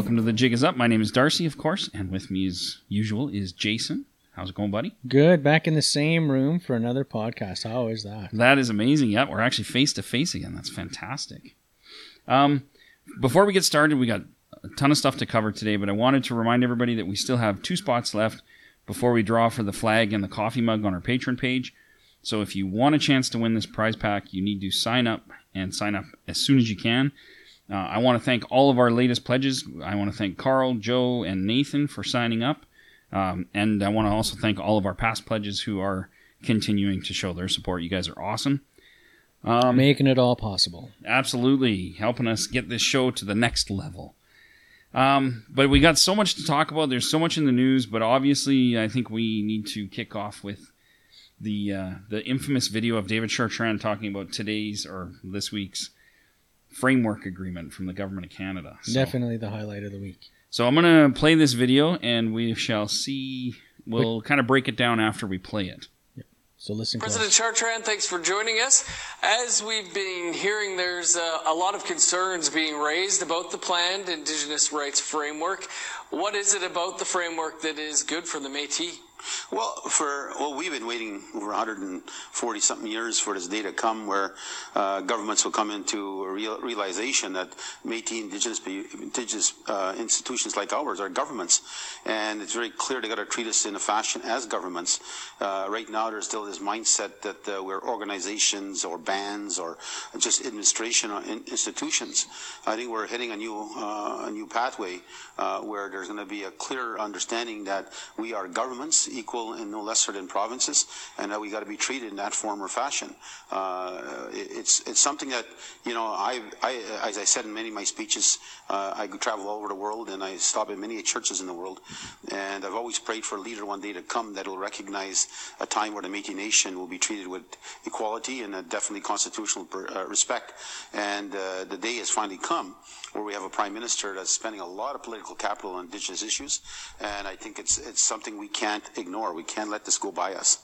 welcome to the Jig is Up. My name is Darcy, of course, and with me, as usual, is Jason. How's it going, buddy? Good. Back in the same room for another podcast. How is that? That is amazing. Yep, we're actually face to face again. That's fantastic. Um, before we get started, we got a ton of stuff to cover today, but I wanted to remind everybody that we still have two spots left before we draw for the flag and the coffee mug on our Patreon page. So if you want a chance to win this prize pack, you need to sign up and sign up as soon as you can. Uh, I want to thank all of our latest pledges. I want to thank Carl, Joe, and Nathan for signing up. Um, and I want to also thank all of our past pledges who are continuing to show their support. You guys are awesome. Um, Making it all possible. Absolutely, helping us get this show to the next level. Um, but we got so much to talk about. There's so much in the news, but obviously, I think we need to kick off with the uh, the infamous video of David Chartrand talking about today's or this week's framework agreement from the government of Canada. So, Definitely the highlight of the week. so I'm gonna play this video, and we shall see. We'll kind of break it down after we play it. So listen close. President Chartrand, thanks for joining us. As we've been hearing, there's uh, a lot of concerns being raised about the planned Indigenous rights framework. What is it about the framework that is good for the Métis? Well, for well, we've been waiting over 140 something years for this day to come, where uh, governments will come into a real, realization that Métis Indigenous, indigenous uh, institutions like ours are governments, and it's very clear they got to treat us in a fashion as governments. Uh, right now, there's still this mindset that uh, we're organizations or bands or just administration or in- institutions. I think we're hitting a new uh, a new pathway uh, where there's going to be a clear understanding that we are governments equal and no lesser than provinces, and that we got to be treated in that form or fashion. Uh, it- it's it's something that you know I, I as I said in many of my speeches, uh, I travel all over the world and I stop at many churches in the world, and I've always prayed for a leader one day to come that will recognize a time where the Métis Nation will be treated with equality and definitely constitutional per- uh, respect, and uh, the day has finally come where we have a prime minister that's spending a lot of political capital on indigenous issues, and I think it's it's something we can't ignore. We can't let this go by us.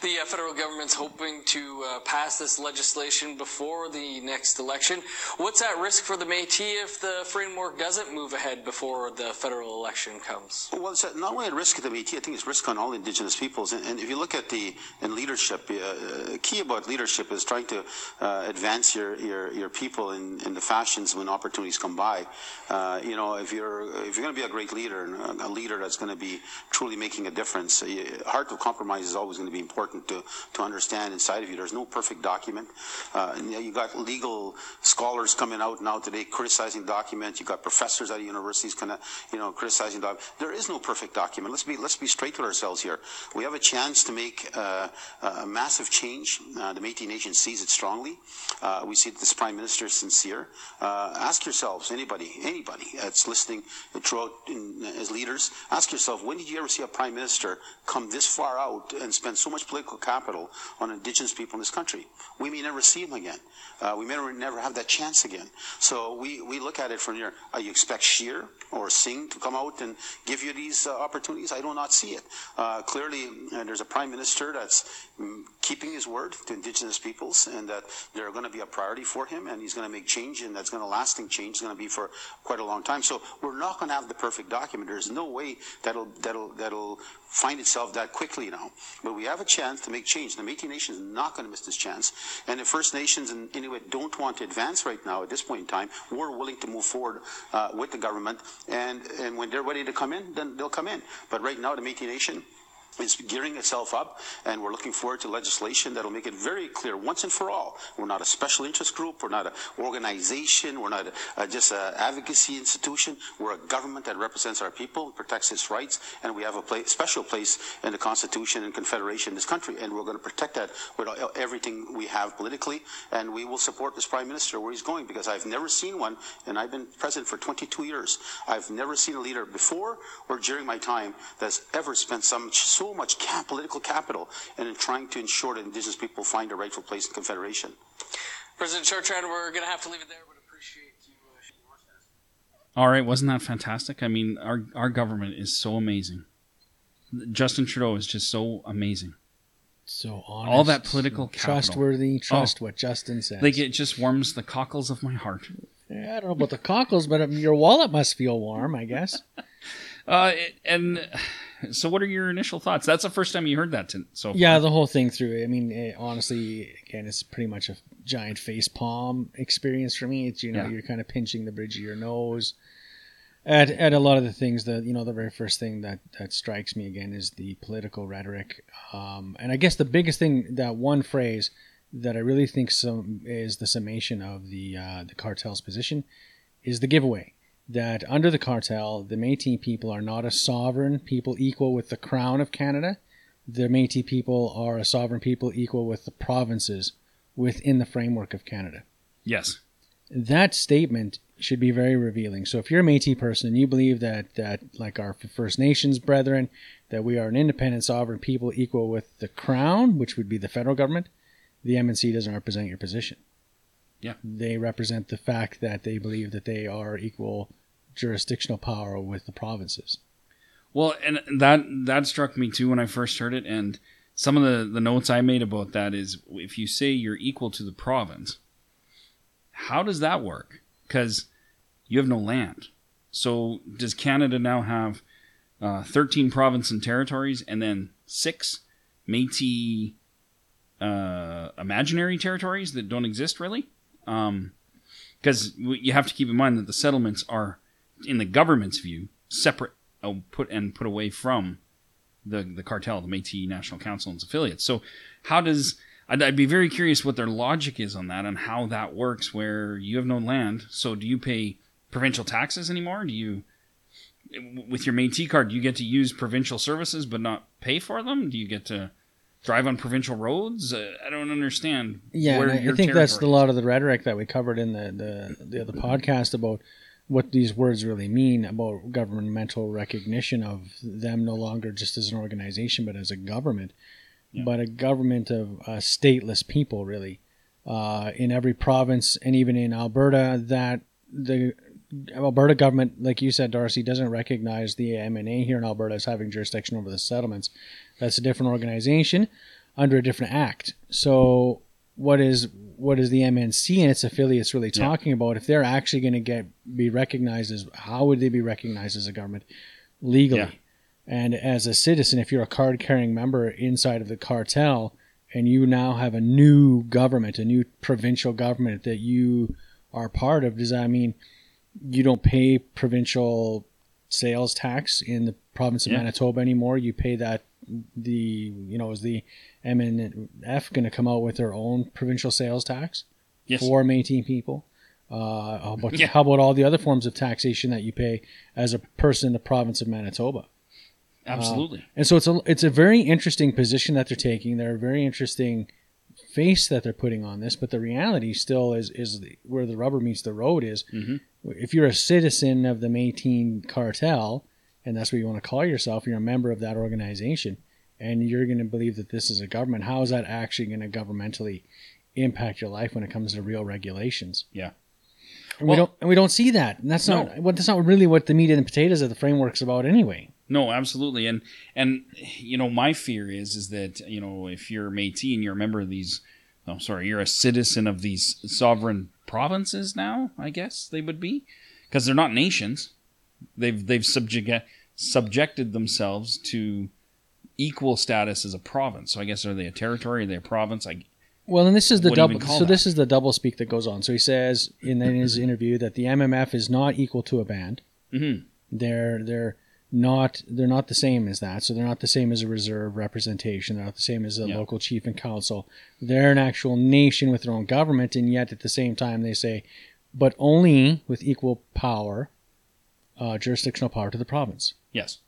The uh, federal government's hoping to uh, pass this legislation before the next election. What's at risk for the Métis if the framework doesn't move ahead before the federal election comes? Well, it's not only a risk to the Métis, I think it's risk on all Indigenous peoples. And, and if you look at the in leadership, uh, key about leadership is trying to uh, advance your, your, your people in, in the fashions when opportunities come by. Uh, you know, if you're if you're going to be a great leader and a, leader that's going to be truly making a difference, uh, heart of compromise is always going to be important to, to understand inside of you. There's no perfect document. Uh, you got legal scholars coming out now today criticizing documents. You got professors at universities kind of, you know, criticizing documents. There is no perfect document. Let's be let's be straight with ourselves here. We have a chance to make uh, a massive change. Uh, the Métis Nation sees it strongly. Uh, we see that this Prime Minister is sincere. Uh, ask yourselves, anybody, anybody that's listening throughout in, as leaders, ask yourself, when did you ever see a Prime Minister come this far out and spend so much political capital on Indigenous people in this country? We may never see them again. Uh, we may never, never have that chance again. So we, we look at it from here. Uh, you expect Scheer or Singh to come out and give you these uh, opportunities? I do not see it. Uh, clearly, uh, there's a prime minister that's mm, keeping his word to Indigenous peoples, and that they're going to be a priority for him, and he's going to make change, and that's going to lasting change. is going to be for quite a long time. So we're not going to have the perfect document. There's no way that'll that'll that'll find itself that quickly now. But we have a chance to make change. The Métis Nation is not going to miss this chance, and if First Nations and Inuit don't want to advance right now at this point in time, we're willing to move forward uh, with the government, and and when they're ready to come in, then they'll come in. But right now, the Métis Nation is gearing itself up, and we're looking forward to legislation that'll make it very clear once and for all. We're not a special interest group. We're not an organization. We're not a, a, just an advocacy institution. We're a government that represents our people, protects its rights, and we have a special place in the Constitution and Confederation in this country, and we're going to protect that with everything we have politically, and we will support this Prime Minister where he's going because I've never seen one, and I've been president for 22 years. I've never seen a leader before or during my time that's ever spent some so much cap, political capital and in trying to ensure that Indigenous people find a rightful place in Confederation. President Chartrand, we're going to have to leave it there, Would appreciate you uh, sharing your. All right, wasn't that fantastic? I mean, our our government is so amazing. Justin Trudeau is just so amazing. So honest. All that political capital. trustworthy. Trust Oh. what Justin says. Like it just warms the cockles of my heart. Yeah, I don't know about the cockles, but um, your wallet must feel warm, I guess. Uh, it- and so, what are your initial thoughts? That's the first time you heard that. To, so far. Yeah, the whole thing through. I mean, eh, honestly, again, it's pretty much a giant face palm experience for me. It's you know Yeah. you're kind of pinching the bridge of your nose. At, at a lot of the things that you know, the very first thing that that strikes me again is the political rhetoric, um, and I guess the biggest thing that one phrase that I really think some is the summation of the uh, the cartel's position is the giveaway that under the cartel, the Métis people are not a sovereign people equal with the crown of Canada the Métis people are a sovereign people equal with the provinces within the framework of Canada. yes, That statement should be very revealing. So if you're a Métis person and you believe that that like our First Nations brethren, that we are an independent sovereign people equal with the crown, which would be the federal government, the MNC doesn't represent your position. Yeah. They represent the fact that they believe that they are equal jurisdictional power with the provinces. Well, and that that struck me too when I first heard it. And some of the the notes I made about that is if you say you're equal to the province, how does that work? Because you have no land. So does Canada now have uh, 13 provinces and territories, and then six Métis uh, imaginary territories that don't exist really? Because you have to keep in mind that the settlements are, in the government's view, separate uh, put and put away from the the cartel, the Métis National Council and its affiliates. So, how does I'd, I'd be very curious what their logic is on that and how that works. Where you have no land, so do you pay provincial taxes anymore? Do you with your Métis card, do you get to use provincial services but not pay for them? Do you get to drive on provincial roads? Uh, I don't understand. Yeah, I- I think that's a lot of the rhetoric that we covered in the, the, the other podcast about what these words really mean about governmental recognition of them no longer just as an organization but as a government, Yeah. but a government of uh, stateless people, really. Uh, in every province and even in Alberta, that the Alberta government, like you said, Darcy, doesn't recognize the MNA here in Alberta as having jurisdiction over the settlements. That's a different organization under a different act. So what is what is the MNC and its affiliates really Yeah. talking about? If they're actually going to get be recognized as how would they be recognized as a government legally? Yeah. And as a citizen, if you're a card carrying member inside of the cartel and you now have a new government, a new provincial government that you are part of, does that mean you don't pay provincial sales tax in the province of Yeah. Manitoba anymore? You pay that the you know is the MMF going to come out with their own provincial sales tax Yes. for Métis people? Uh, how, about, Yeah. how about all the other forms of taxation that you pay as a person in the province of Manitoba? Absolutely. And so it's a it's a very interesting position that they're taking. They're a very interesting face that they're putting on this. But the reality still is is the, where the rubber meets the road is Mhm. if you're a citizen of the Métis cartel, and that's what you want to call yourself, you're a member of that organization, and you're going to believe that this is a government. How is that actually going to governmentally impact your life when it comes to real regulations? Yeah. And Well- we don't and we don't see that. And that's No. not what that's not really what the meat and the potatoes of the framework's about anyway. No, absolutely, and and you know my fear is is that you know if you're Métis and you're a member of these, oh sorry, you're a citizen of these sovereign provinces now. I guess they would be because they're not nations. They've they've subject subjected themselves to equal status as a province. So I guess are they a territory? Are they a province? I Well, and this is the What do you even double. So that? this is the double speak that goes on. So he says in, his interview that the MMF is not equal to a band. Mhm. They're they're not they're not the same as that. So they're not the same as a reserve representation. They're not the same as a Yeah. local chief and council. They're an actual nation with their own government, and yet at the same time they say, but only with equal power, uh, jurisdictional power to the province. yes,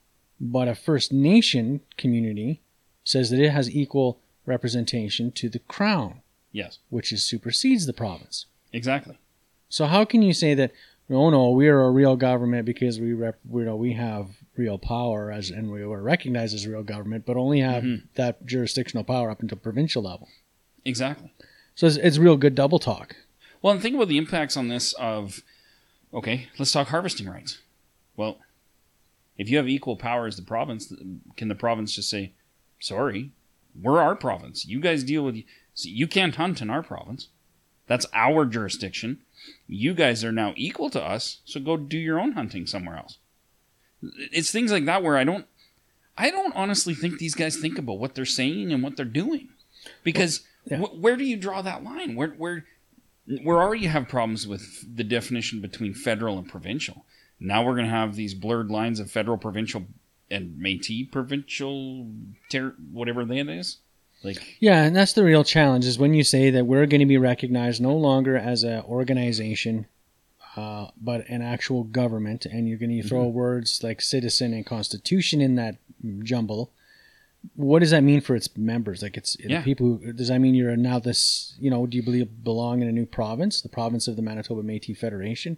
But a First Nation community says that it has equal representation to the crown yes, which is supersedes the province. exactly. So how can you say that? No, no, we are a real government because we rep, you know, we have real power as, and we were recognized as real government, but only have Mhm. that jurisdictional power up until provincial level. Exactly. So it's, it's real good double talk. Well, and think about the impacts on this of, okay, let's talk harvesting rights. Well, if you have equal power as the province, can the province just say, sorry, we're our province. You guys deal with, so you can't hunt in our province. That's our jurisdiction. You guys are now equal to us, so go do your own hunting somewhere else. It's things like that where I don't I don't honestly think these guys think about what they're saying and what they're doing. Because yeah. wh- where do you draw that line? Where where we already have problems with the definition between federal and provincial. Now we're going to have these blurred lines of federal, provincial, and Métis provincial, ter- whatever that is. Like Yeah, and that's the real challenge is when you say that we're going to be recognized no longer as an organization, uh, but an actual government, and you're going to throw words like citizen and constitution in that jumble. What does that mean for its members? Like it's Yeah. the people. Who, does that mean you're now this? You know, do you believe belong in a new province, the province of the Manitoba Métis Federation?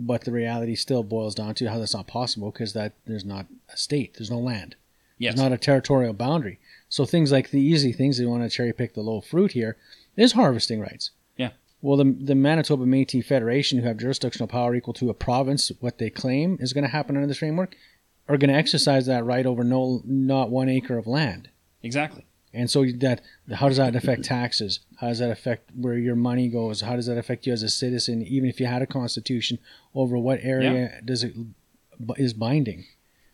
But the reality still boils down to how that's not possible because that there's not a state, there's no land. yes, There's not a territorial boundary. So things like the easy things, they want to cherry pick the low fruit here, is harvesting rights. Yeah. Well, the, the Manitoba Métis Federation, who have jurisdictional power equal to a province, what they claim is going to happen under this framework, are going to exercise that right over no not one acre of land. exactly. And so that how does that affect taxes? How does that affect where your money goes? How does that affect you as a citizen? Even if you had a constitution, over what area does it is binding?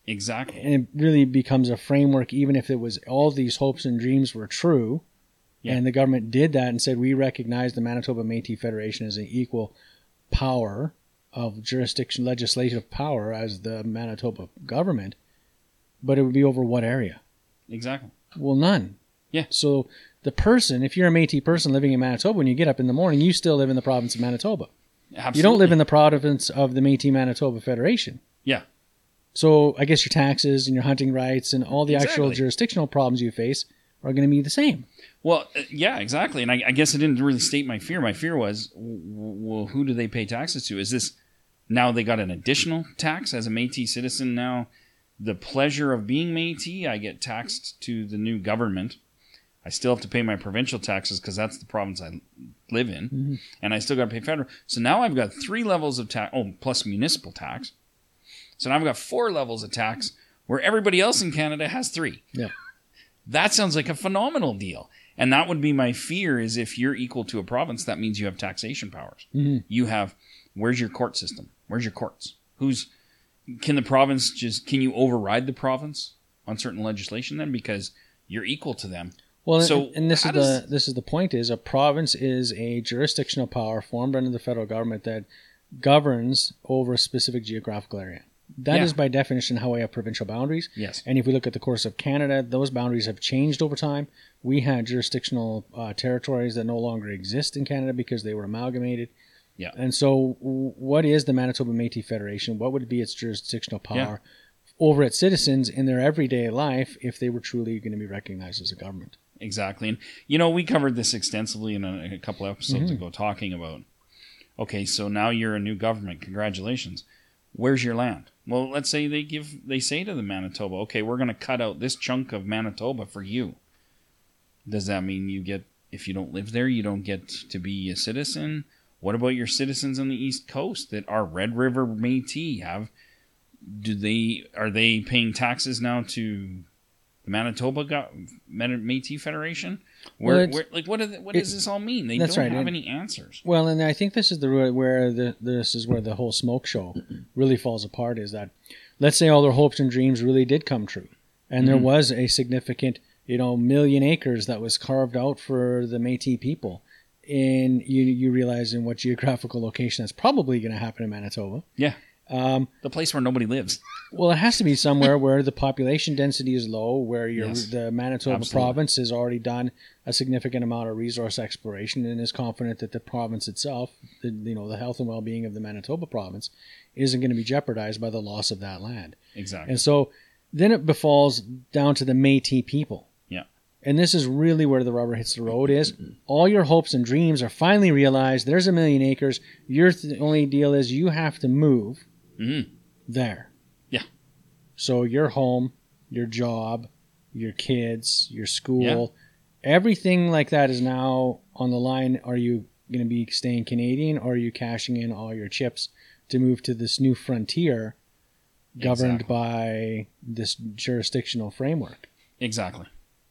Exactly. and it really becomes a framework even if it was all these hopes and dreams were true Yeah. and the government did that and said we recognize the manitoba metis federation as an equal power of jurisdiction legislative power as the manitoba government but it would be over what area Exactly. well none Yeah. so the person if you're a metis person living in manitoba when you get up in the morning you still live in the province of manitoba Absolutely. you don't live in the province of the metis manitoba federation Yeah. so I guess your taxes and your hunting rights and all the actual jurisdictional problems you face are going to be the same. Well, uh, yeah, exactly. And I, I guess I didn't really state my fear. My fear was, well, who do they pay taxes to? Is this now they got an additional tax as a Métis citizen? Now, the pleasure of being Métis, I get taxed to the new government. I still have to pay my provincial taxes because that's the province I live in, and I still got to pay federal. So now I've got three levels of tax. Oh, plus municipal tax. So now I've got four levels of tax where everybody else in Canada has three. Yeah. That sounds like a phenomenal deal. And that would be my fear is if you're equal to a province, that means you have taxation powers. Mhm. You have where's your court system? Where's your courts? Who's can the province just can you override the province on certain legislation then because you're equal to them? Well, So and, and this is the this is the point: is a province is a jurisdictional power formed under the federal government that governs over a specific geographical area. That is Yeah. by definition how we have provincial boundaries. Yes. And if we look at the course of Canada, those boundaries have changed over time. We had jurisdictional uh, territories that no longer exist in Canada because they were amalgamated. Yeah. And so, w- what is the Manitoba Métis Federation? What would be its jurisdictional power Yeah. over its citizens in their everyday life if they were truly going to be recognized as a government? Exactly. And, you know, we covered this extensively in a, a couple episodes Mm-hmm. ago, talking about, okay, so now you're a new government. Congratulations. Where's your land? Well, let's say they give, they say to the Manitoba, okay, we're going to cut out this chunk of Manitoba for you. Does that mean you get, if you don't live there, you don't get to be a citizen? What about your citizens on the East Coast that are Red River Métis? Have, do they, are they paying taxes now to the Manitoba go- Man- Métis Federation? Where, Well, where, like, what, are the, what it- does this all mean? They don't right, have and- any answers. Well, and I think this is the where the this is where the whole smoke show really falls apart. Is that let's say all their hopes and dreams really did come true, and there Mhm. was a significant you know million acres that was carved out for the Métis people, and you you realize in what geographical location that's probably going to happen in Manitoba. Yeah. Um, The place where nobody lives. well, it has to be somewhere where the population density is low, where your Yes. the Manitoba Absolutely. province has already done a significant amount of resource exploration and is confident that the province itself, the, you know, the health and well-being of the Manitoba province, isn't going to be jeopardized by the loss of that land. Exactly. And so, then it befalls down to the Métis people. Yeah. And this is really where the rubber hits the road. Is all your hopes and dreams are finally realized. There's a million acres. Your th- only deal is you have to move Mhm. there. Yeah. So your home, your job, your kids, your school, everything like that is now on the line. Are you going to be staying Canadian or are you cashing in all your chips to move to this new frontier governed Exactly. by this jurisdictional framework? Exactly.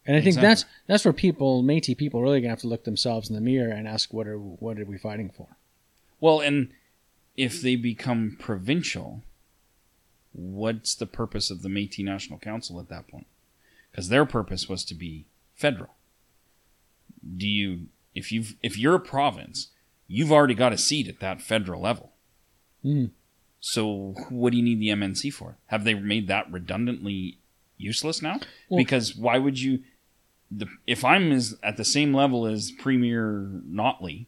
And I think Exactly. that's that's where people, Métis people, really gonna have to look themselves in the mirror and ask, what are what are we fighting for? Well, and if they become provincial, what's the purpose of the Métis National Council at that point? Because their purpose was to be federal. Do you, if you've, if you're a province, you've already got a seat at that federal level. Hmm. So what do you need the MNC for? Have they made that redundantly useless now? Well- because why would you? The, if I'm as at the same level as Premier Notley,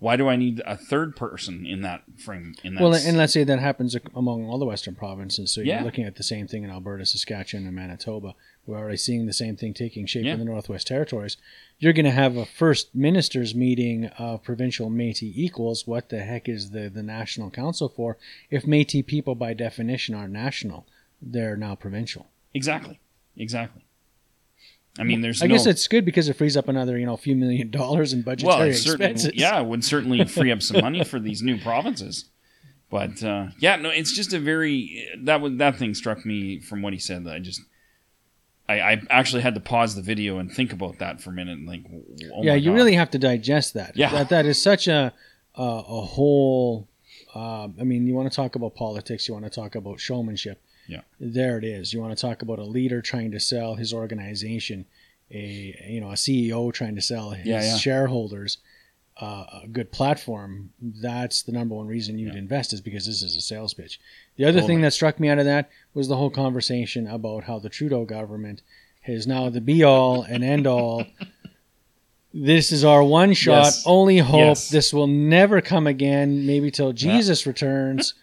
why do I need a third person in that frame? In that Well, and let's say that happens among all the Western provinces. So Yeah. you're looking at the same thing in Alberta, Saskatchewan, and Manitoba. We're already seeing the same thing taking shape Yeah. in the Northwest Territories. You're going to have a first ministers meeting of provincial Métis equals. What the heck is the, the National Council for? If Métis people, by definition, are national, they're now provincial. exactly, exactly. I mean, there's I no, guess it's good because it frees up another, you know, few million dollars in budgetary well, expenses. yeah, it would certainly free up some money for these new provinces. But uh, yeah, no, it's just a very that was that thing struck me from what he said that I just. I, I actually had to pause the video and think about that for a minute. Like, oh yeah, you God. really have to digest that. Yeah. that, that is such a a, a whole. Uh, I mean, you want to talk about politics, you want to talk about showmanship. Yeah. there it is. You want to talk about a leader trying to sell his organization, a you know a CEO trying to sell his Yeah, yeah. shareholders uh, a good platform. That's the number one reason you'd Yeah. invest is because this is a sales pitch. The other Totally. thing that struck me out of that was the whole conversation about how the Trudeau government is now the be all and end all. This is our one shot, Yes. only hope. Yes. This will never come again, maybe till Jesus returns.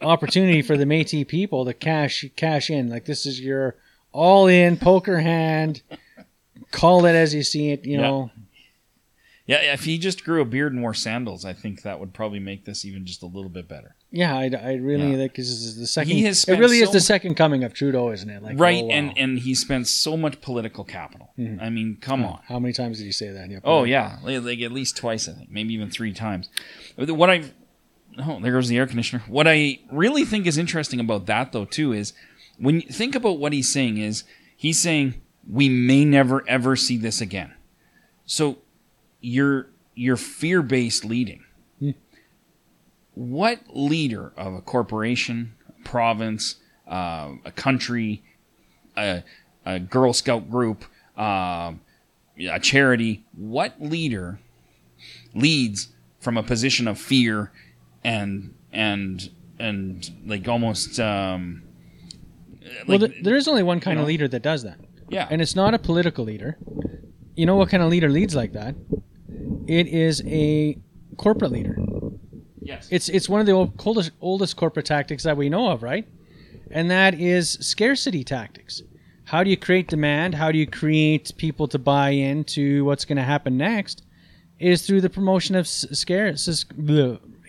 Opportunity for the Métis people to cash cash in. Like this is your all in poker hand. Call it as you see it, you know. Yeah, if he just grew a beard and wore sandals, I think that would probably make this even just a little bit better. Yeah, I, I really Yeah. think this is the second. He has it really is the second coming of Trudeau, isn't it? Like right, oh, wow. and and he spent so much political capital. Mhm. I mean, come on. How many times did he say that? Yep. Oh yeah, like, like at least twice, I think, maybe even three times. What I oh, there goes the air conditioner. What I really think is interesting about that, though, too, is when you think about what he's saying is he's saying we may never ever see this again. So you're you're fear based leading. Hmm. What leader of a corporation, a province, uh, a country, a, a Girl Scout group, um, a charity, what leader leads from a position of fear and and and like almost um, well, like, th- there is only one kind you know? of leader that does that, yeah, and it's not a political leader. You know what kind of leader leads like that? It is a corporate leader. yes, It's it's one of the old, oldest oldest corporate tactics that we know of, right? And that is scarcity tactics. How do you create demand? How do you create people to buy into what's going to happen next? Is through the promotion of scarce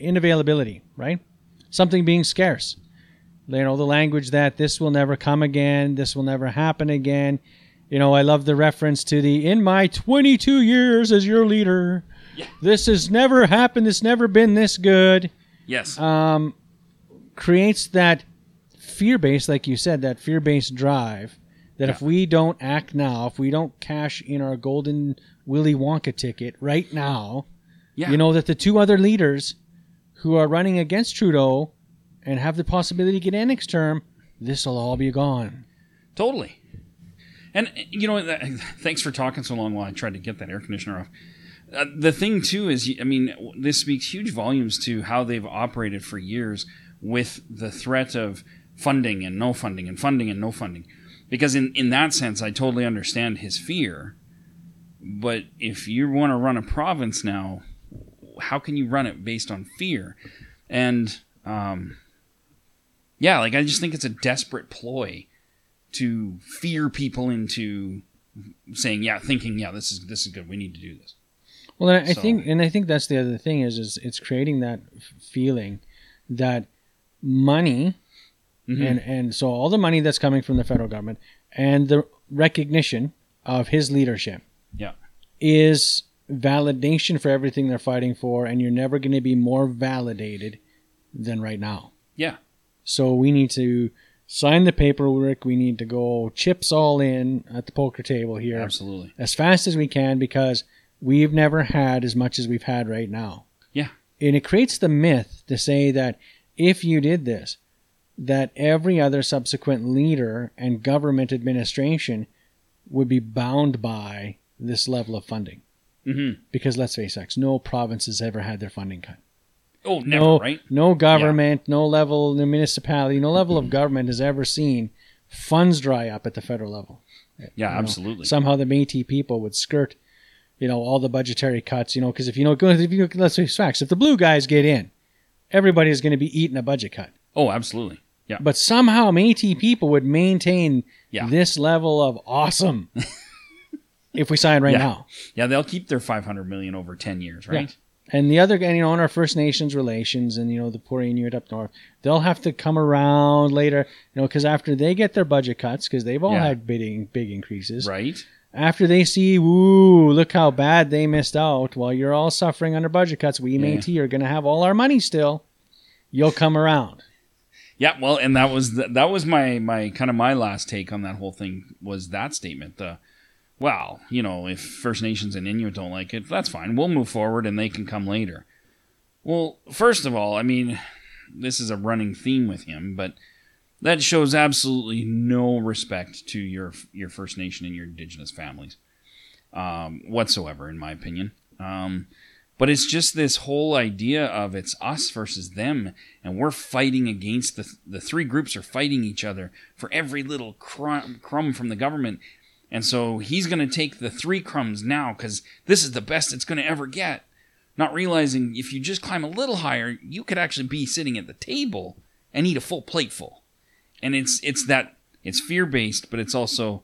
inavailability, right? Something being scarce. You know, the language that this will never come again, this will never happen again. You know, I love the reference to the in my 22 years as your leader, Yeah. this has never happened, it's never been this good yes, um, creates that fear base, like you said, that fear based drive. That if we don't act now, if we don't cash in our golden Willy Wonka ticket right now, yeah, you know that the two other leaders who are running against Trudeau and have the possibility to get in next term, this will all be gone. Totally. And you know, that, thanks for talking so long while I tried to get that air conditioner off. Uh, the thing too is, I mean, this speaks huge volumes to how they've operated for years with the threat of funding and no funding and funding and no funding. Because in in that sense, I totally understand his fear. But if you want to run a province now, how can you run it based on fear? And um, yeah, like I just think it's a desperate ploy to fear people into saying, yeah, thinking, yeah, this is this is good. We need to do this. Well, I I So- think, and I think that's the other thing is, is it's creating that f- feeling that money Mhm. and and so all the money that's coming from the federal government and the recognition of his leadership Yeah. is validation for everything they're fighting for and you're never going to be more validated than right now Yeah. so we need to sign the paperwork. We need to go chips all in at the poker table here Absolutely. as fast as we can because we've never had as much as we've had right now. Yeah. And it creates the myth to say that if you did this, that every other subsequent leader and government administration would be bound by this level of funding. Mm-hmm. Because let's face it, no province has ever had their funding cut. Oh, never, no, right? no government, no level, no municipality, no level of government has ever seen funds dry up at the federal level. Yeah, You know, absolutely. Somehow the Métis people would skirt, you know, all the budgetary cuts. You know, because if you know, if you let's face facts, if the blue guys get in, everybody is going to be eating a budget cut. oh, absolutely. Yeah. But somehow Métis people would maintain Yeah. this level of awesome if we sign right Yeah. now. Yeah, they'll keep their 500 million over 10 years, right? And the other, and you know, in our First Nations relations, and you know, the poor Inuit up north, they'll have to come around later, you know, because after they get their budget cuts, because they've all Yeah. had big, big increases. Right? After they see, woo, look how bad they missed out. While you're all suffering under budget cuts, we Yeah. Métis are going to have all our money still. You'll come around. Yeah, well, and that was the, that was my my kind of my last take on that whole thing was that statement. The well, you know, if First Nations and Inuit don't like it, that's fine. We'll move forward and they can come later. Well, first of all, I mean, this is a running theme with him, but that shows absolutely no respect to your your First Nation and your Indigenous families um, whatsoever, in my opinion. Um, but it's just this whole idea of it's us versus them, and we're fighting against the the three groups are fighting each other for every little crumb, crumb from the government, and so he's going to take the three crumbs now because this is the best it's going to ever get. Not realizing if you just climb a little higher, you could actually be sitting at the table and eat a full plateful. And it's it's that it's fear based, but it's also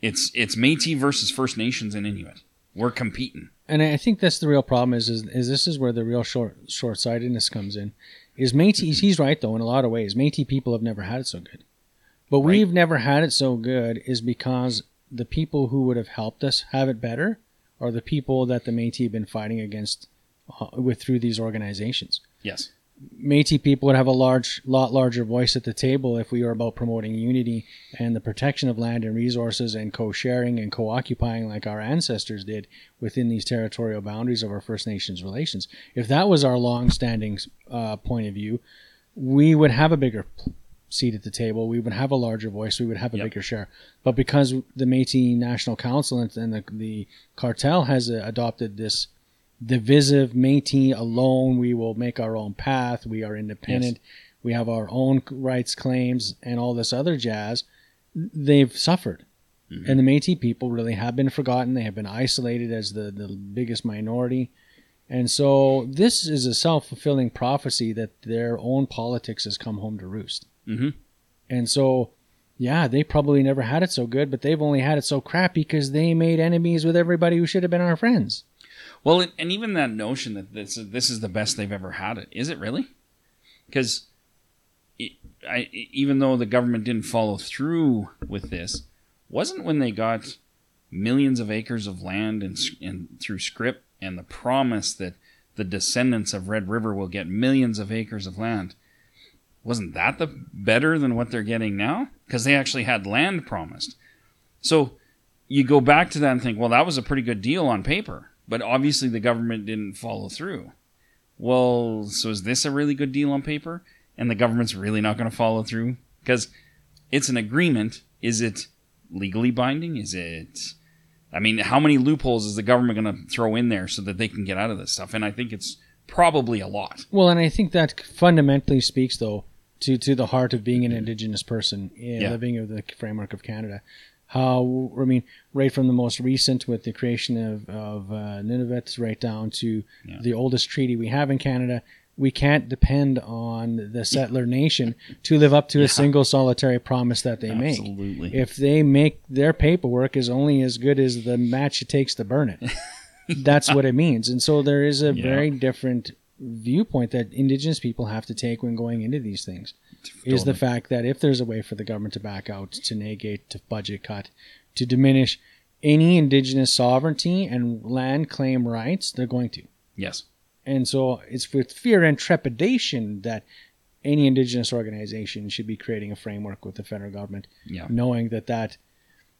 it's it's Métis versus First Nations and Inuit. We're competing. and I think that's the real problem is, is is this is where the real short short sightedness comes in. Is Métis mm-hmm. he's right though in a lot of ways. Métis people have never had it so good. But Right. we've never had it so good is because the people who would have helped us have it better are the people that the Métis have been fighting against uh, with through these organizations. Yes. Métis people would have a large, lot larger voice at the table if we were about promoting unity and the protection of land and resources and co-sharing and co-occupying like our ancestors did within these territorial boundaries of our First Nations relations. If that was our long-standing uh, point of view, we would have a bigger seat at the table. We would have a larger voice. We would have a Yep. bigger share. But because the Métis National Council and, the, the cartel has uh, adopted this divisive Métis alone. We will make our own path. We are independent. We have our own rights claims and all this other jazz. They've suffered. And the Métis people really have been forgotten. They have been isolated as the, the biggest minority. And so this is a self fulfilling prophecy that their own politics has come home to roost. Mm-hmm. And so, yeah, they probably never had it so good, but they've only had it so crappy because they made enemies with everybody who should have been our friends. Well, and- even that notion that this is, this is the best they've ever had it is it really? Because even though the government didn't follow through with this, wasn't when they got millions of acres of land and, and through scrip and the promise that the descendants of Red River will get millions of acres of land. Wasn't that the better than what they're getting now? Because they actually had land promised. So you go back to that and think, well, that was a pretty good deal on paper, but obviously the government didn't follow through. Well, so is this a really good deal on paper, and the government's really not going to follow through because it's an agreement? Is it legally binding? Is it? I mean, how many loopholes is the government going to throw in there so that they can get out of this stuff? And I think it's probably a lot. Well, and I think that fundamentally speaks, though, to, to the heart of being an Indigenous person Yeah. living in the framework of Canada. How, I mean, right from the most recent with the creation of, of uh, Nunavut right down to Yeah. the oldest treaty we have in Canada, we can't depend on the settler nation to live up to Yeah. a single solitary promise that they make. Absolutely. If they make their paperwork is only as good as the match it takes to burn it, that's what it means. And so there is a Yeah. very different viewpoint that Indigenous people have to take when going into these things. Is the fact that if there's a way for the government to back out, to negate, to budget cut, to diminish any Indigenous sovereignty and land claim rights, they're going to. yes. And so it's with fear and trepidation that any Indigenous organization should be creating a framework with the federal government, Yeah. knowing that that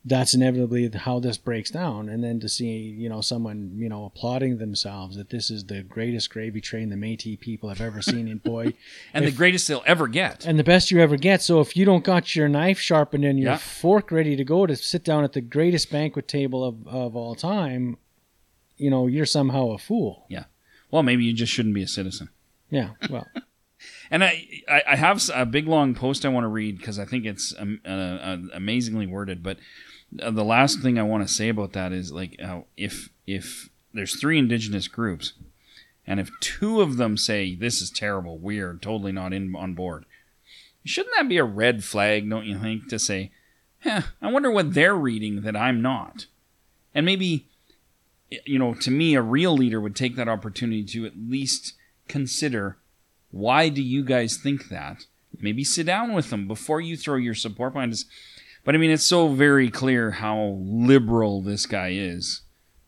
that's inevitably how this breaks down, and then to see you know someone you know applauding themselves that this is the greatest gravy train the Métis people have ever seen in boy, And if- the greatest they'll ever get. and the best you ever get. So if you don't got your knife sharpened and your Yeah. fork ready to go to sit down at the greatest banquet table of, of all time, you know, you're somehow a fool. Yeah. Well, maybe you just shouldn't be a citizen. Yeah. Well, And I, I, I have a big long post I want to read because I think it's um, uh, uh, amazingly worded. But the last thing I want to say about that is like, uh, if if there's three indigenous groups, and if two of them say this is terrible, we are totally not in on board, shouldn't that be a red flag? Don't you think to say, "Huh, I wonder what they're reading that I'm not," and maybe. You know, to me, a real leader would take that opportunity to at least consider why do you guys think that? Maybe sit down with them before you throw your support behind us. But I mean, it's so very clear how liberal this guy is.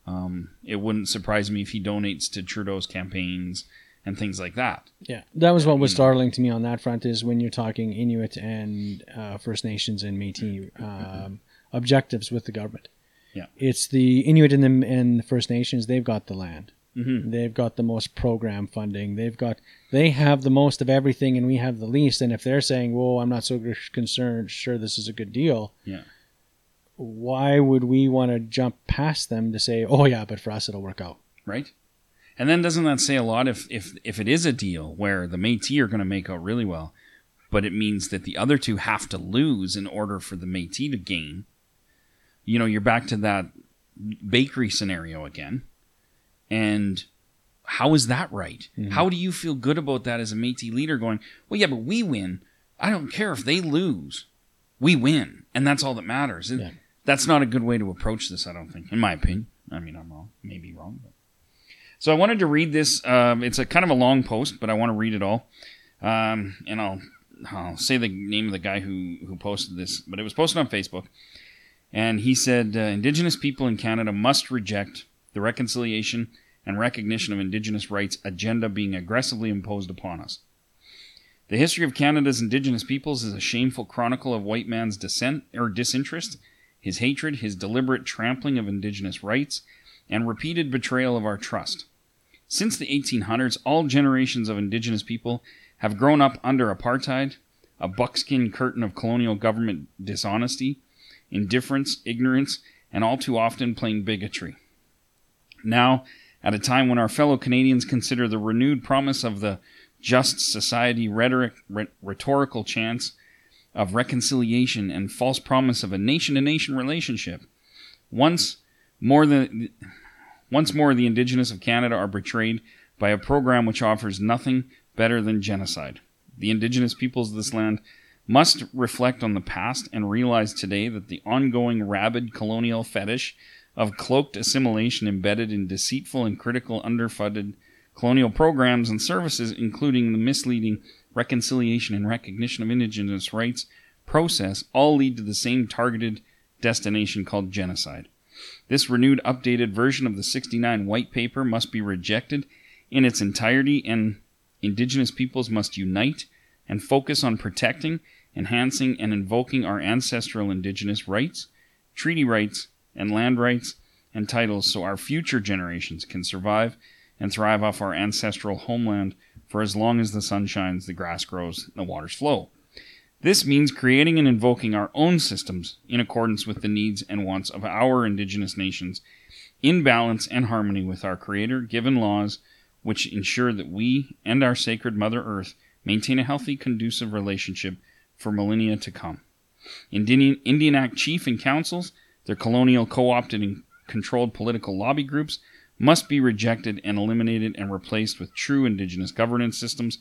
Um, it wouldn't surprise me if he donates to Trudeau's campaigns and things like that. yeah, that was what was startling to me on that front is when you're talking Inuit and uh, First Nations and Métis um, objectives with the government. Yeah. It's the Inuit and the, and the First Nations. They've got the land. Mm-hmm. They've got the most program funding. They've got they have the most of everything, and we have the least. And if they're saying, "Whoa, I'm not so concerned. Sure, this is a good deal." Yeah. Why would we want to jump past them to say, "Oh yeah, but for us it'll work out"? Right? And then doesn't that say a lot if if if it is a deal where the Métis are going to make out really well, but it means that the other two have to lose in order for the Métis to gain? You know, you're back to that bakery scenario again. And how is that right? How do you feel good about that as a Métis leader going, well, yeah, but we win. I don't care if they lose. We win. And that's all that matters. Yeah. That's not a good way to approach this, I don't think, in my opinion. I mean, I'm wrong. Maybe wrong. But. So I wanted to read this. Um, it's a kind of a long post, but I want to read it all. Um, and I'll, I'll say the name of the guy who, who posted this, but it was posted on Facebook. And he said uh, Indigenous people in Canada must reject the reconciliation and recognition of Indigenous rights agenda being aggressively imposed upon us. The history of Canada's Indigenous peoples is a shameful chronicle of white man's dissent or disinterest, his hatred, his deliberate trampling of Indigenous rights, and repeated betrayal of our trust. Since the 1800s, all generations of Indigenous people have grown up under apartheid, a buckskin curtain of colonial government dishonesty, indifference, ignorance, and all too often plain bigotry. Now, at a time when our fellow Canadians consider the renewed promise of the just society rhetoric, rhe- rhetorical chance of reconciliation and false promise of a nation to nation relationship, once more the once more the indigenous of Canada are betrayed by a program which offers nothing better than genocide. The indigenous peoples of this land must reflect on the past and realize today that the ongoing rabid colonial fetish of cloaked assimilation embedded in deceitful and critical underfunded colonial programs and services, including the misleading reconciliation and recognition of indigenous rights process, all lead to the same targeted destination called genocide. This renewed, updated version of the 69 White Paper must be rejected in its entirety, and Indigenous peoples must unite and focus on protecting, enhancing, and invoking our ancestral Indigenous rights, treaty rights, and land rights and titles so our future generations can survive and thrive off our ancestral homeland for as long as the sun shines, the grass grows, and the waters flow. This means creating and invoking our own systems in accordance with the needs and wants of our Indigenous nations, in balance and harmony with our Creator given laws, which ensure that we and our sacred Mother Earth maintain a healthy, conducive relationship for millennia to come. Indian, Indian Act chief and councils, their colonial co opted and controlled political lobby groups, must be rejected and eliminated and replaced with true Indigenous governance systems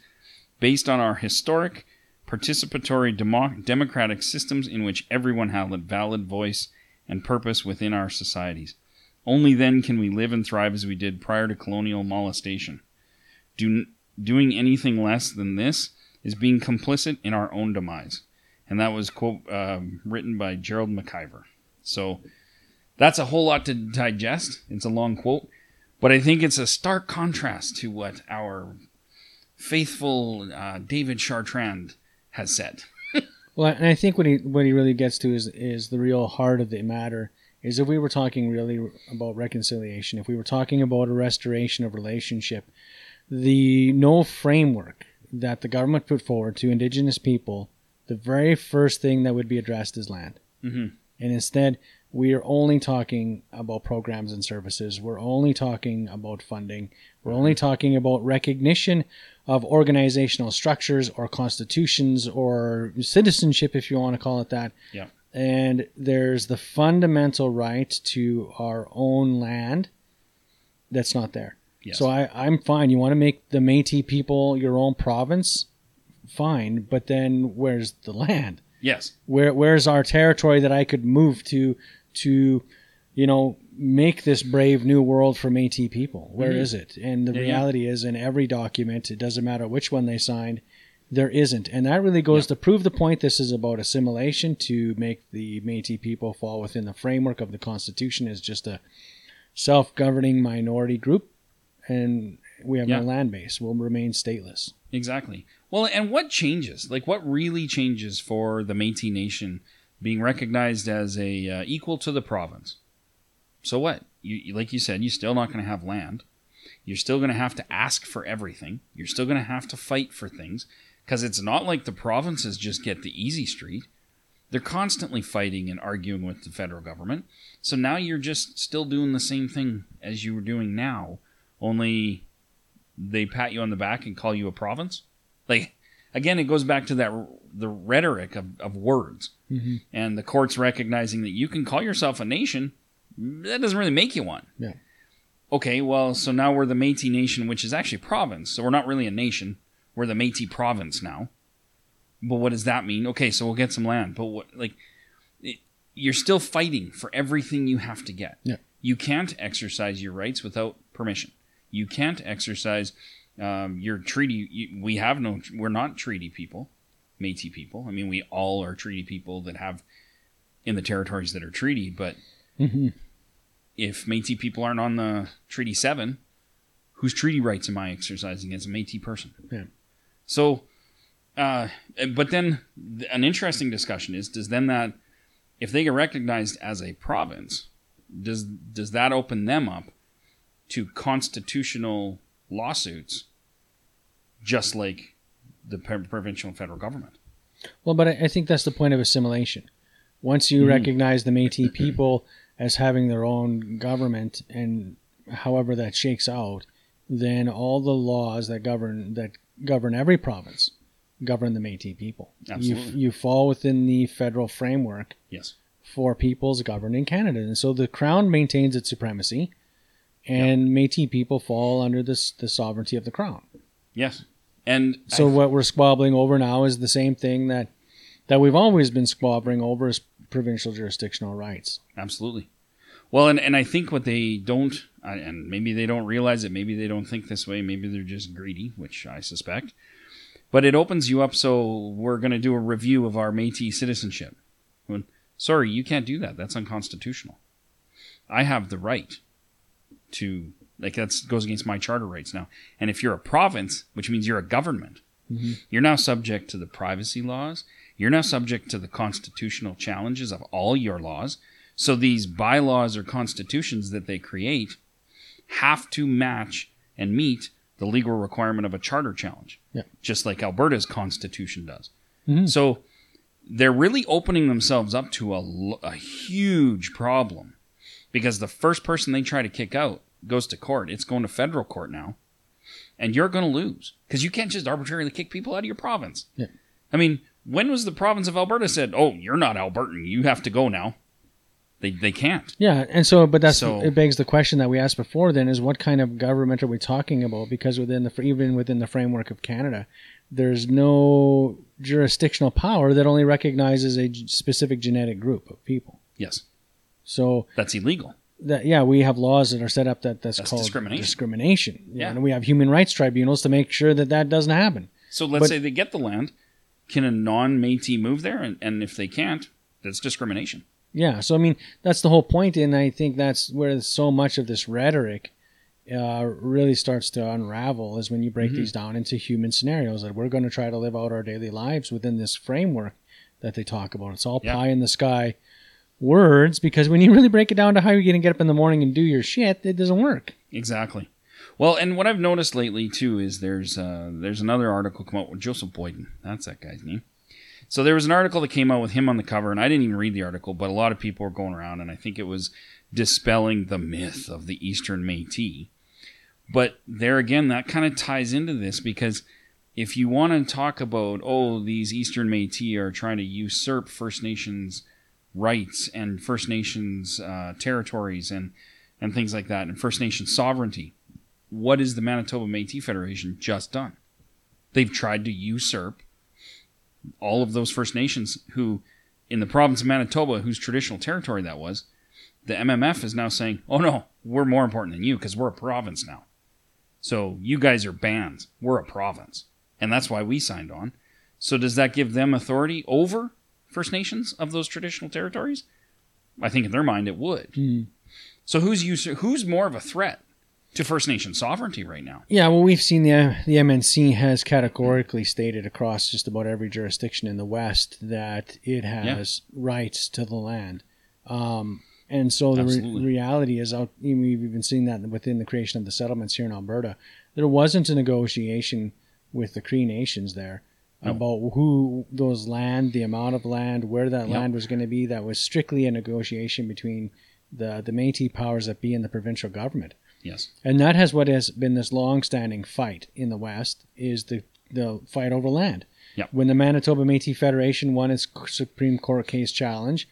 based on our historic, participatory demo- democratic systems in which everyone had a valid voice and purpose within our societies. Only then can we live and thrive as we did prior to colonial molestation. Do, doing anything less than this is being complicit in our own demise. And that was quote um, written by Gerald McIver. So that's a whole lot to digest. It's a long quote, but I think it's a stark contrast to what our faithful uh, David Chartrand has said. Well, and I think what he what he really gets to is is the real heart of the matter is if we were talking really about reconciliation, if we were talking about a restoration of relationship, the no framework that the government put forward to Indigenous people, the very first thing that would be addressed is land, Mhm. And instead we are only talking about programs and services. We're only talking about funding. We're only mm-hmm. talking about recognition of organizational structures or constitutions or citizenship, if you want to call it that. Yeah. And there's the fundamental right to our own land that's not there. Yes. So I, I'm fine. You want to make the Métis people your own province? Fine. But then where's the land? Yes. Where where's our territory that I could move to to you know make this brave new world for Métis people? Where Mhm. is it? And the Yeah, yeah. reality is, in every document, it doesn't matter which one they signed, there isn't, and that really goes to prove the point. This is about assimilation to make the Métis people fall within the framework of the Constitution as just a self-governing minority group, and we have Yeah. no land base. We'll remain stateless. Exactly. Well, and what changes? Like, what really changes for the Métis Nation being recognized as a uh, equal to the province? So what? You like you said, you're still not going to have land. You're still going to have to ask for everything. You're still going to have to fight for things because it's not like the provinces just get the easy street. They're constantly fighting and arguing with the federal government. So now you're just still doing the same thing as you were doing now, only they pat you on the back and call you a province. Like again, it goes back to that the rhetoric of, of words Mhm. and the courts recognizing that you can call yourself a nation. That doesn't really make you one. Yeah. Okay, well, so now we're the Métis Nation, which is actually a province. So we're not really a nation. We're the Métis province now. But what does that mean? Okay, so we'll get some land. But what, like, it, you're still fighting for everything you have to get. Yeah. You can't exercise your rights without permission. You can't exercise um, your treaty. You, we have no. We're not treaty people, Métis people. I mean, we all are treaty people that have in the territories that are treaty. But hmm if Métis people aren't on the Treaty Seven, whose treaty rights am I exercising as a Métis person? Yeah. So, uh, but then an interesting discussion is: Does then that, if they get recognized as a province, does does that open them up to constitutional lawsuits, just like the provincial and federal government? Well, but I, think that's the point of assimilation. Once you Mhm. recognize the Métis people as having their own government, and however that shakes out, then all the laws that govern that govern every province govern the Métis people. Absolutely. You, you fall within the federal framework Yes. for peoples governed in Canada, and so the crown maintains its supremacy, and Métis people fall under this the sovereignty of the crown. Yes. And So I- what we're squabbling over now is the same thing that that we've always been squabbling over is provincial jurisdictional rights. Absolutely. Well, and, and I think what they don't, and maybe they don't realize it, maybe they don't think this way, maybe they're just greedy, which I suspect. But it opens you up. So we're going to do a review of our Métis citizenship. When, sorry, you can't do that. That's unconstitutional. I have the right to like that goes against my charter rights now. And if you're a province, which means you're a government, Mhm. you're now subject to the privacy laws. You're now subject to the constitutional challenges of all your laws. So these bylaws or constitutions that they create have to match and meet the legal requirement of a charter challenge, Yeah. just like Alberta's constitution does. Mhm. So they're really opening themselves up to a, a huge problem because the first person they try to kick out goes to court. It's going to federal court now, and you're going to lose because you can't just arbitrarily kick people out of your province. Yeah. I mean, when was the province of Alberta said, "Oh, you're not Albertan, you have to go now"? They they can't. Yeah, and so but that's So- it begs the question that we asked before. Then is what kind of government are we talking about? Because within the even within the framework of Canada, there's no jurisdictional power that only recognizes a specific genetic group of people. Yes, So that's illegal. That yeah, we have laws that are set up that that's, That's called discrimination. discrimination. Yeah. and we have human rights tribunals to make sure that that doesn't happen. So let's But- say they get the land. Can a non-Métis move there? And, and if they can't, that's discrimination. Yeah, so I mean that's the whole point, and I think that's where so much of this rhetoric uh, really starts to unravel is when you break Mhm. these down into human scenarios that we're going to try to live out our daily lives within this framework that they talk about. It's all Yeah. pie in the sky words because when you really break it down to how you're going to get up in the morning and do your shit, it doesn't work. Exactly. Well, and what I've noticed lately too is there's uh, there's another article come out with Joseph Boyden. That's that guy's name. So there was an article that came out with him on the cover, and I didn't even read the article, but a lot of people were going around, and I think it was dispelling the myth of the Eastern Métis. But there again, that kind of ties into this because if you want to talk about oh these Eastern Métis are trying to usurp First Nations rights and First Nations uh, territories and and things like that, and First Nation sovereignty. What is the Manitoba Métis Federation just done? They've tried to usurp all of those First Nations who, in the province of Manitoba, whose traditional territory that was. The MMF is now saying, "Oh no, we're more important than you because we're a province now. So you guys are bands. We're a province, and that's why we signed on. So does that give them authority over First Nations of those traditional territories? I think in their mind it would. So who's us- who's more of a threat to First Nation sovereignty right now? Yeah, well, we've seen the the MNC has categorically stated across just about every jurisdiction in the West that it has rights to the land, um, and so the re- reality is, out. We've even seen that within the creation of the settlements here in Alberta. There wasn't a negotiation with the Cree nations there No. about who those land, the amount of land, where that Yep. land was going to be. That was strictly a negotiation between the the Métis powers that be and the provincial government Yes. and that has what has been this long-standing fight in the West is the the fight over land. Yep. When the Manitoba Métis Federation won its Supreme Court case challenge,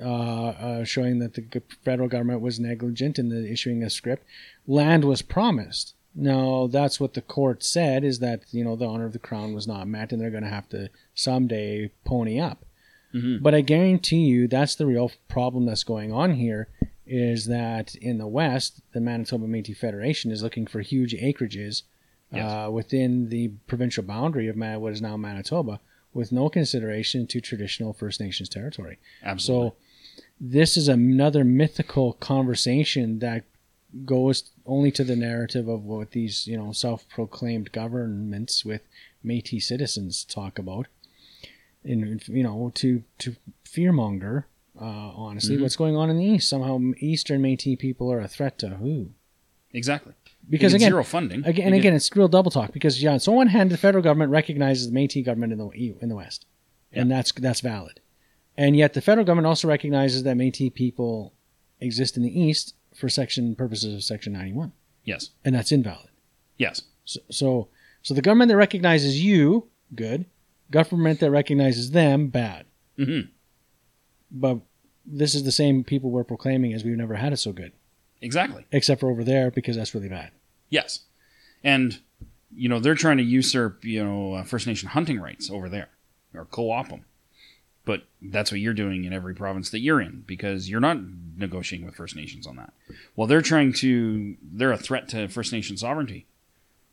uh, uh, showing that the federal government was negligent in the issuing a scrip, land was promised. Now that's what the court said is that you know the honor of the crown was not met, and they're going to have to someday pony up. Mhm. But I guarantee you, that's the real problem that's going on here. Is that in the West, the Manitoba Métis Federation is looking for huge acreages Yes. uh, within the provincial boundary of Man- what is now Manitoba, with no consideration to traditional First Nations territory. Absolutely. So, this is another mythical conversation that goes only to the narrative of what these, you know, self-proclaimed governments with Métis citizens talk about, and you know, to to fearmonger. Uh, honestly, Mhm. what's going on in the east? Somehow, Eastern Métis people are a threat to who? exactly. Because again, zero funding. Again, and again, it's real double talk because yeah, so on one hand, the federal government recognizes the Métis government in the in the West, and that's that's valid, and yet the federal government also recognizes that Métis people exist in the East for section purposes of Section ninety one, yes. and that's invalid. Yes. So, so so the government that recognizes you, good, government that recognizes them, bad. hmm But this is the same people we're proclaiming as we've never had it so good, Exactly. except for over there because that's really bad. Yes, and you know they're trying to usurp you know uh, First Nation hunting rights over there or co-op them, but that's what you're doing in every province that you're in because you're not negotiating with First Nations on that. Well, they're trying to they're a threat to First Nation sovereignty.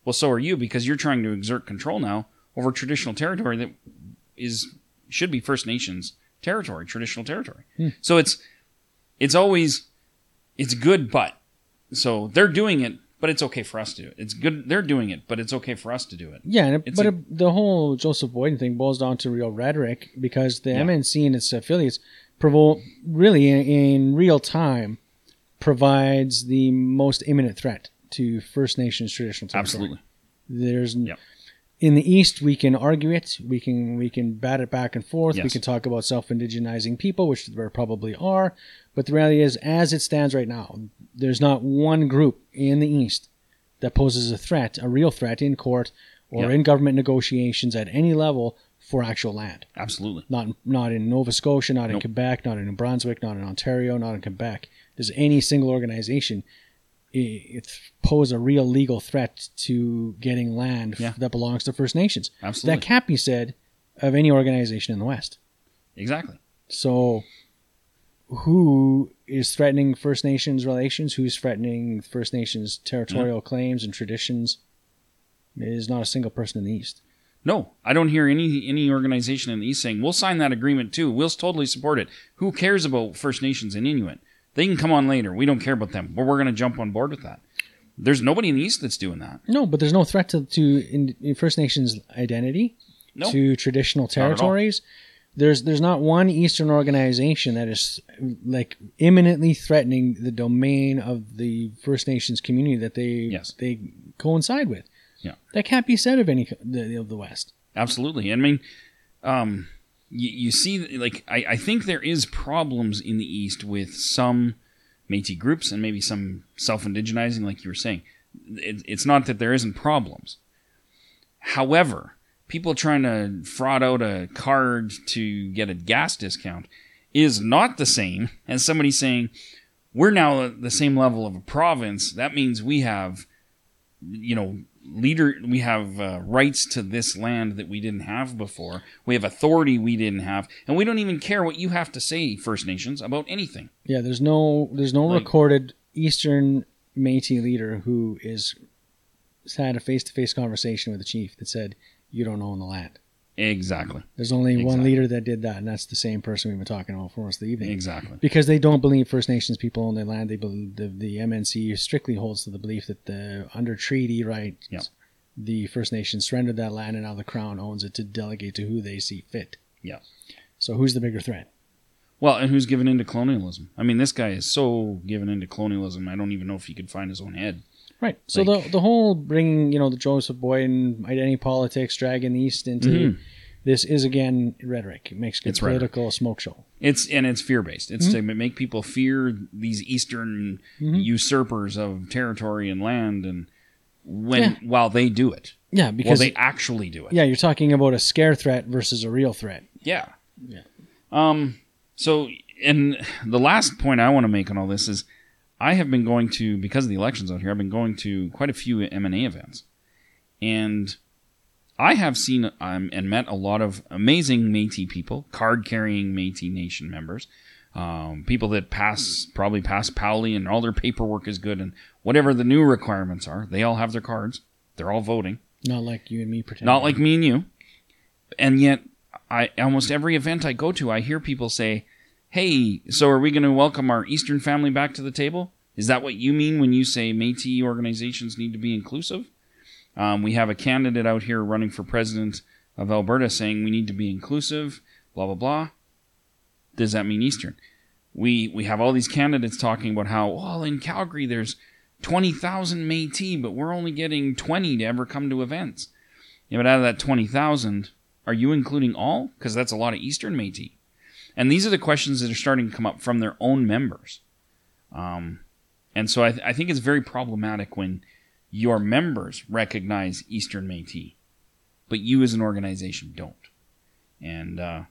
Well, so are you because you're trying to exert control now over traditional territory that is should be First Nations territory, traditional territory. Hmm. So it's it's always it's good, but so they're doing it, but it's okay for us to do it. It's good they're doing it, but it's okay for us to do it. Yeah, and it, but a- it, the whole Joseph Boyden thing boils down to real rhetoric because the Yeah. MNC and its affiliates provo- really in, in real time provides the most imminent threat to First Nations traditional territory. Absolutely. There's Yep. In the East we can argue it, we can we can bat it back and forth, we can talk about self-indigenizing people, which there probably are, but the reality is, as it stands right now, there's not one group in the East that poses a threat, a real threat in court or Yep. in government negotiations at any level for actual land. Absolutely. Not not in Nova Scotia, not in Nope. Quebec, not in New Brunswick, not in Ontario, not in Quebec. Does any single organization it pose a real legal threat to getting land Yeah. that belongs to First Nations? Absolutely. That can't be said of any organization in the West. Exactly. So, who is threatening First Nations relations? Who's threatening First Nations territorial claims and traditions? It is not a single person in the East. No, I don't hear any any organization in the East saying we'll sign that agreement too. We'll totally support it. Who cares about First Nations and Inuit? They can come on later. We don't care about them, but we're going to jump on board with that. There's nobody in the East that's doing that. No, but there's no threat to, to in, in First Nations identity, No. to traditional territories. There's there's not one Eastern organization that is like imminently threatening the domain of the First Nations community that they Yes. they coincide with. Yeah. that can't be said of any of the West. Absolutely. I mean, um, you, you see, like, I, I think there is problems in the East with some Métis groups and maybe some self-indigenizing, like you were saying. It, it's not that there isn't problems. However, people trying to fraud out a card to get a gas discount is not the same as somebody saying, we're now at the same level of a province. That means we have, you know, leader we have uh, rights to this land that we didn't have before. We have authority we didn't have. And we don't even care what you have to say first nations about anything. Yeah, there's no there's no Like- recorded Eastern Métis leader who is had a face to face conversation with the chief that said you don't own the land. Exactly There's only one leader that did that, and that's the same person we've been talking about for most of the evening. exactly Because they don't believe First Nations people own their land. They believe the, the MNC strictly holds to the belief that the under treaty rights, Yep. the First Nations surrendered that land, and now the Crown owns it to delegate to who they see fit. Yeah. So who's the bigger threat? well and who's given into colonialism i mean this guy is so given into colonialism i don't even know if he could find his own head Right. So Like- the the whole bringing you know the Joseph Boyden identity politics, dragging the East into Mhm. this is again rhetoric. It makes It's rhetoric. political smoke show. it's and it's fear based it's to make people fear these eastern usurpers of territory and land and when Yeah. while they do it Yeah, while because they actually do it yeah, you're talking about a scare threat versus a real threat. Yeah. Yeah. Um. So, and the last point I want to make on all this is, I have been going to because of the elections out here. I've been going to quite a few MNA events, and I have seen um, and met a lot of amazing Métis people, card carrying Métis Nation members, um, people that pass probably pass Powley and all their paperwork is good and whatever the new requirements are, they all have their cards. They're all voting. Not like you and me pretending. Not like me and you. And yet, I almost every event I go to, I hear people say, "Hey, so are we going to welcome our Eastern family back to the table? Is that what you mean when you say Métis organizations need to be inclusive?" Um, we have a candidate out here running for president of Alberta saying we need to be inclusive. Blah blah blah. Does that mean Eastern? We we have all these candidates talking about how well in Calgary there's twenty thousand Métis, but we're only getting twenty to ever come to events. Yeah, but out of that 20,000, are you including all? Because that's a lot of Eastern Métis. And these are the questions that are starting to come up from their own members. Um, and so I, th- I think it's very problematic when your members recognize Eastern Métis, but you as an organization don't. And uh,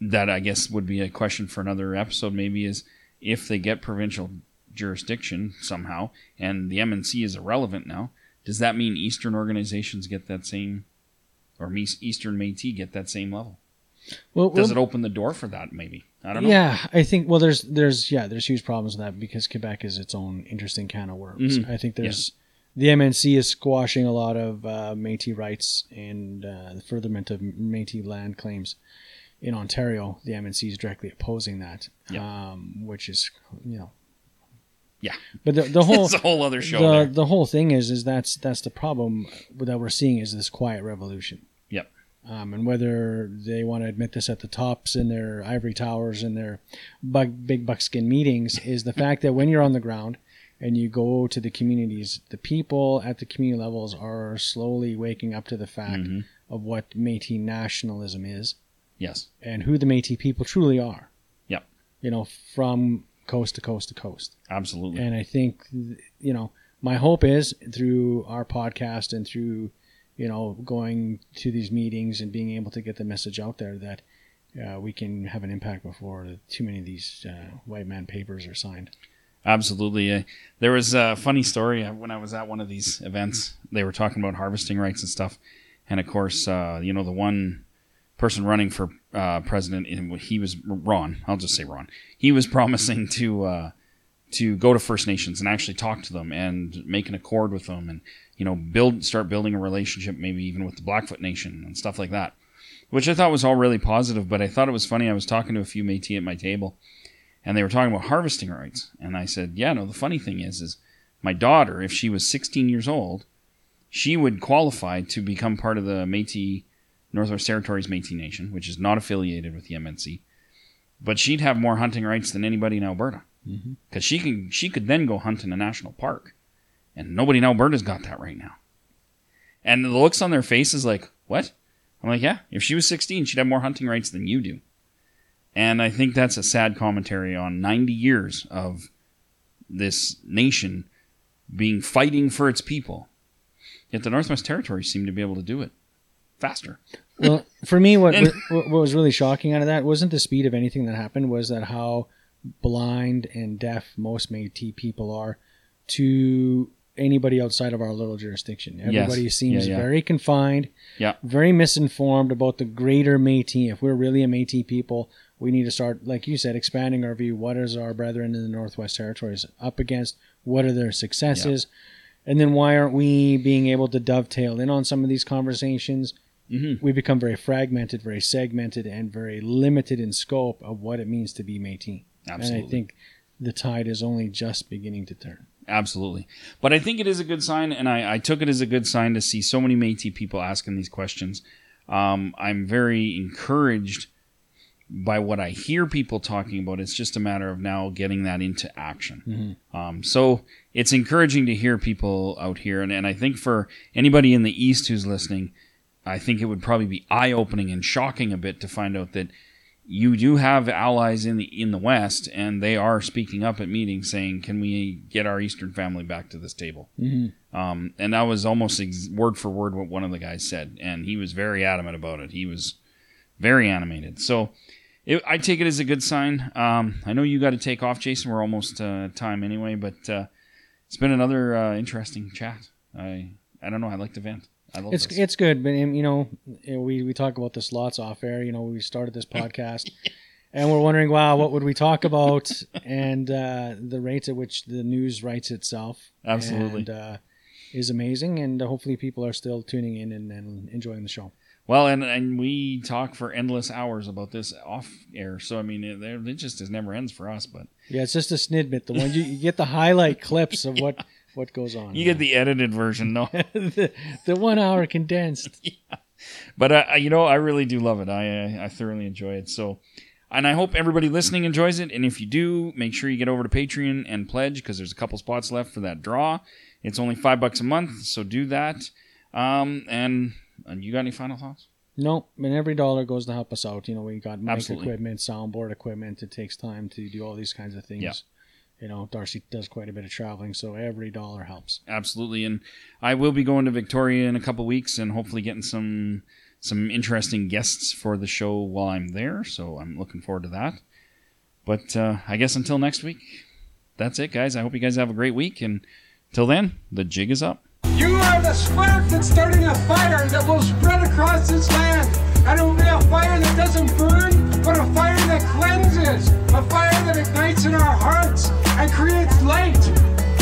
that, I guess, would be a question for another episode, maybe, is if they get provincial jurisdiction somehow, and the MNC is irrelevant now, does that mean Eastern organizations get that same, or Eastern Métis get that same level? Well, Does well, it open the door for that? Maybe I don't know. Yeah, I think well, there's there's yeah, there's huge problems with that because Quebec is its own interesting can of worms. Mhm. I think there's the MNC is squashing a lot of uh, Métis rights and uh, the furtherment of Métis land claims in Ontario. The MNC is directly opposing that, Yeah. um, which is you know Yeah. But the the whole a whole other show. the there. the whole thing is is that's that's the problem that we're seeing is this quiet revolution. Um, and whether they want to admit this at the tops in their ivory towers and their bug, big buckskin meetings is the fact that when you're on the ground and you go to the communities, the people at the community levels are slowly waking up to the fact Mhm. of what Métis nationalism is Yes. and who the Métis people truly are. Yep. You know, from coast to coast to coast. Absolutely. And I think, you know, my hope is through our podcast and through, you know, going to these meetings and being able to get the message out there that uh, we can have an impact before too many of these uh, white man papers are signed. Absolutely. Uh, there was a funny story uh, when I was at one of these events. They were talking about harvesting rights and stuff. And of course, uh, you know, the one person running for uh, president, and he was Ron. I'll just say Ron. He was promising to to go to First Nations and actually talk to them and make an accord with them, and you know, build start building a relationship, maybe even with the Blackfoot Nation and stuff like that. Which I thought was all really positive. But I thought it was funny. I was talking to a few Métis at my table, and they were talking about harvesting rights and i said yeah no the funny thing is is my daughter, if she was 16 years old, she would qualify to become part of the Métis Northwest Territories Métis Nation, which is not affiliated with the MNC. But she'd have more hunting rights than anybody in Alberta Mm-hmm. because she can she could then go hunt in a national park, and nobody in Alberta's got that right now. And the looks on their faces like, what? I'm like, yeah, if she was 16, she'd have more hunting rights than you do. And I think that's a sad commentary on 90 years of this nation being fighting for its people. Yet the Northwest Territories seem to be able to do it faster. well, for me, what, And- what what was really shocking out of that wasn't the speed of anything that happened, was that how blind and deaf most Métis people are to anybody outside of our little jurisdiction. Everybody seems Yeah, yeah. very confined, Yeah. very misinformed about the greater Métis. If we're really a Métis people, we need to start, like you said, expanding our view. What is our brethren in the Northwest Territories up against? What are their successes? And then why aren't we being able to dovetail in on some of these conversations? Mhm. We become very fragmented, very segmented, and very limited in scope of what it means to be Métis. Absolutely. And I think the tide is only just beginning to turn. Absolutely. But I think it is a good sign, and I, I took it as a good sign to see so many Métis people asking these questions. Um, I'm very encouraged by what I hear people talking about. It's just a matter of now getting that into action. Um, so it's encouraging to hear people out here. And, and I think for anybody in the East who's listening, I think it would probably be eye opening and shocking a bit to find out that you do have allies in the in the West, and they are speaking up at meetings saying, "Can we get our Eastern family back to this table?" Mm-hmm. Um, and that was almost ex- word for word what one of the guys said, and he was very adamant about it. He was very animated. So it, I take it as a good sign. Um, I know you got to take off, Jason. We're almost uh, time anyway, but uh, it's been another uh, interesting chat. I I don't know. I like to vent. I love It's this. it's good, but um, you know, we we talk about this lots off air. You know, we started this podcast, and we're wondering, wow, what would we talk about? And uh, the rate at which the news writes itself, Absolutely. and, uh, is amazing. And hopefully, people are still tuning in and, and enjoying the show. Well, and and we talk for endless hours about this off air. So I mean, it, it just is never ends for us. But Yeah, it's just a snidbit. The one you, you get the highlight clips of what what goes on. you get the edited version, no. the, the one hour condensed. yeah. but uh, you know, I really do love it. I I thoroughly enjoy it. So, and I hope everybody listening enjoys it. And if you do, make sure you get over to Patreon and pledge because there's a couple spots left for that draw. It's only five bucks a month, so do that. Um, and, and you got any final thoughts? Nope, and every dollar goes to help us out. You know, we got mic Absolutely. equipment, soundboard equipment. It takes time to do all these kinds of things. Yeah. You know, Darcy does quite a bit of traveling, so every dollar helps. Absolutely. And I will be going to Victoria in a couple weeks and hopefully getting some some interesting guests for the show while I'm there. So I'm looking forward to that. But uh, I guess until next week, that's it, guys. I hope you guys have a great week. And till then, the jig is up. You are the spark that's starting a fire that will spread across this land. And it will be a fire that doesn't burn, but a fire that cleanses. A fire that ignites in our hearts and creates light.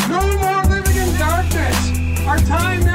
No more living in darkness. Our time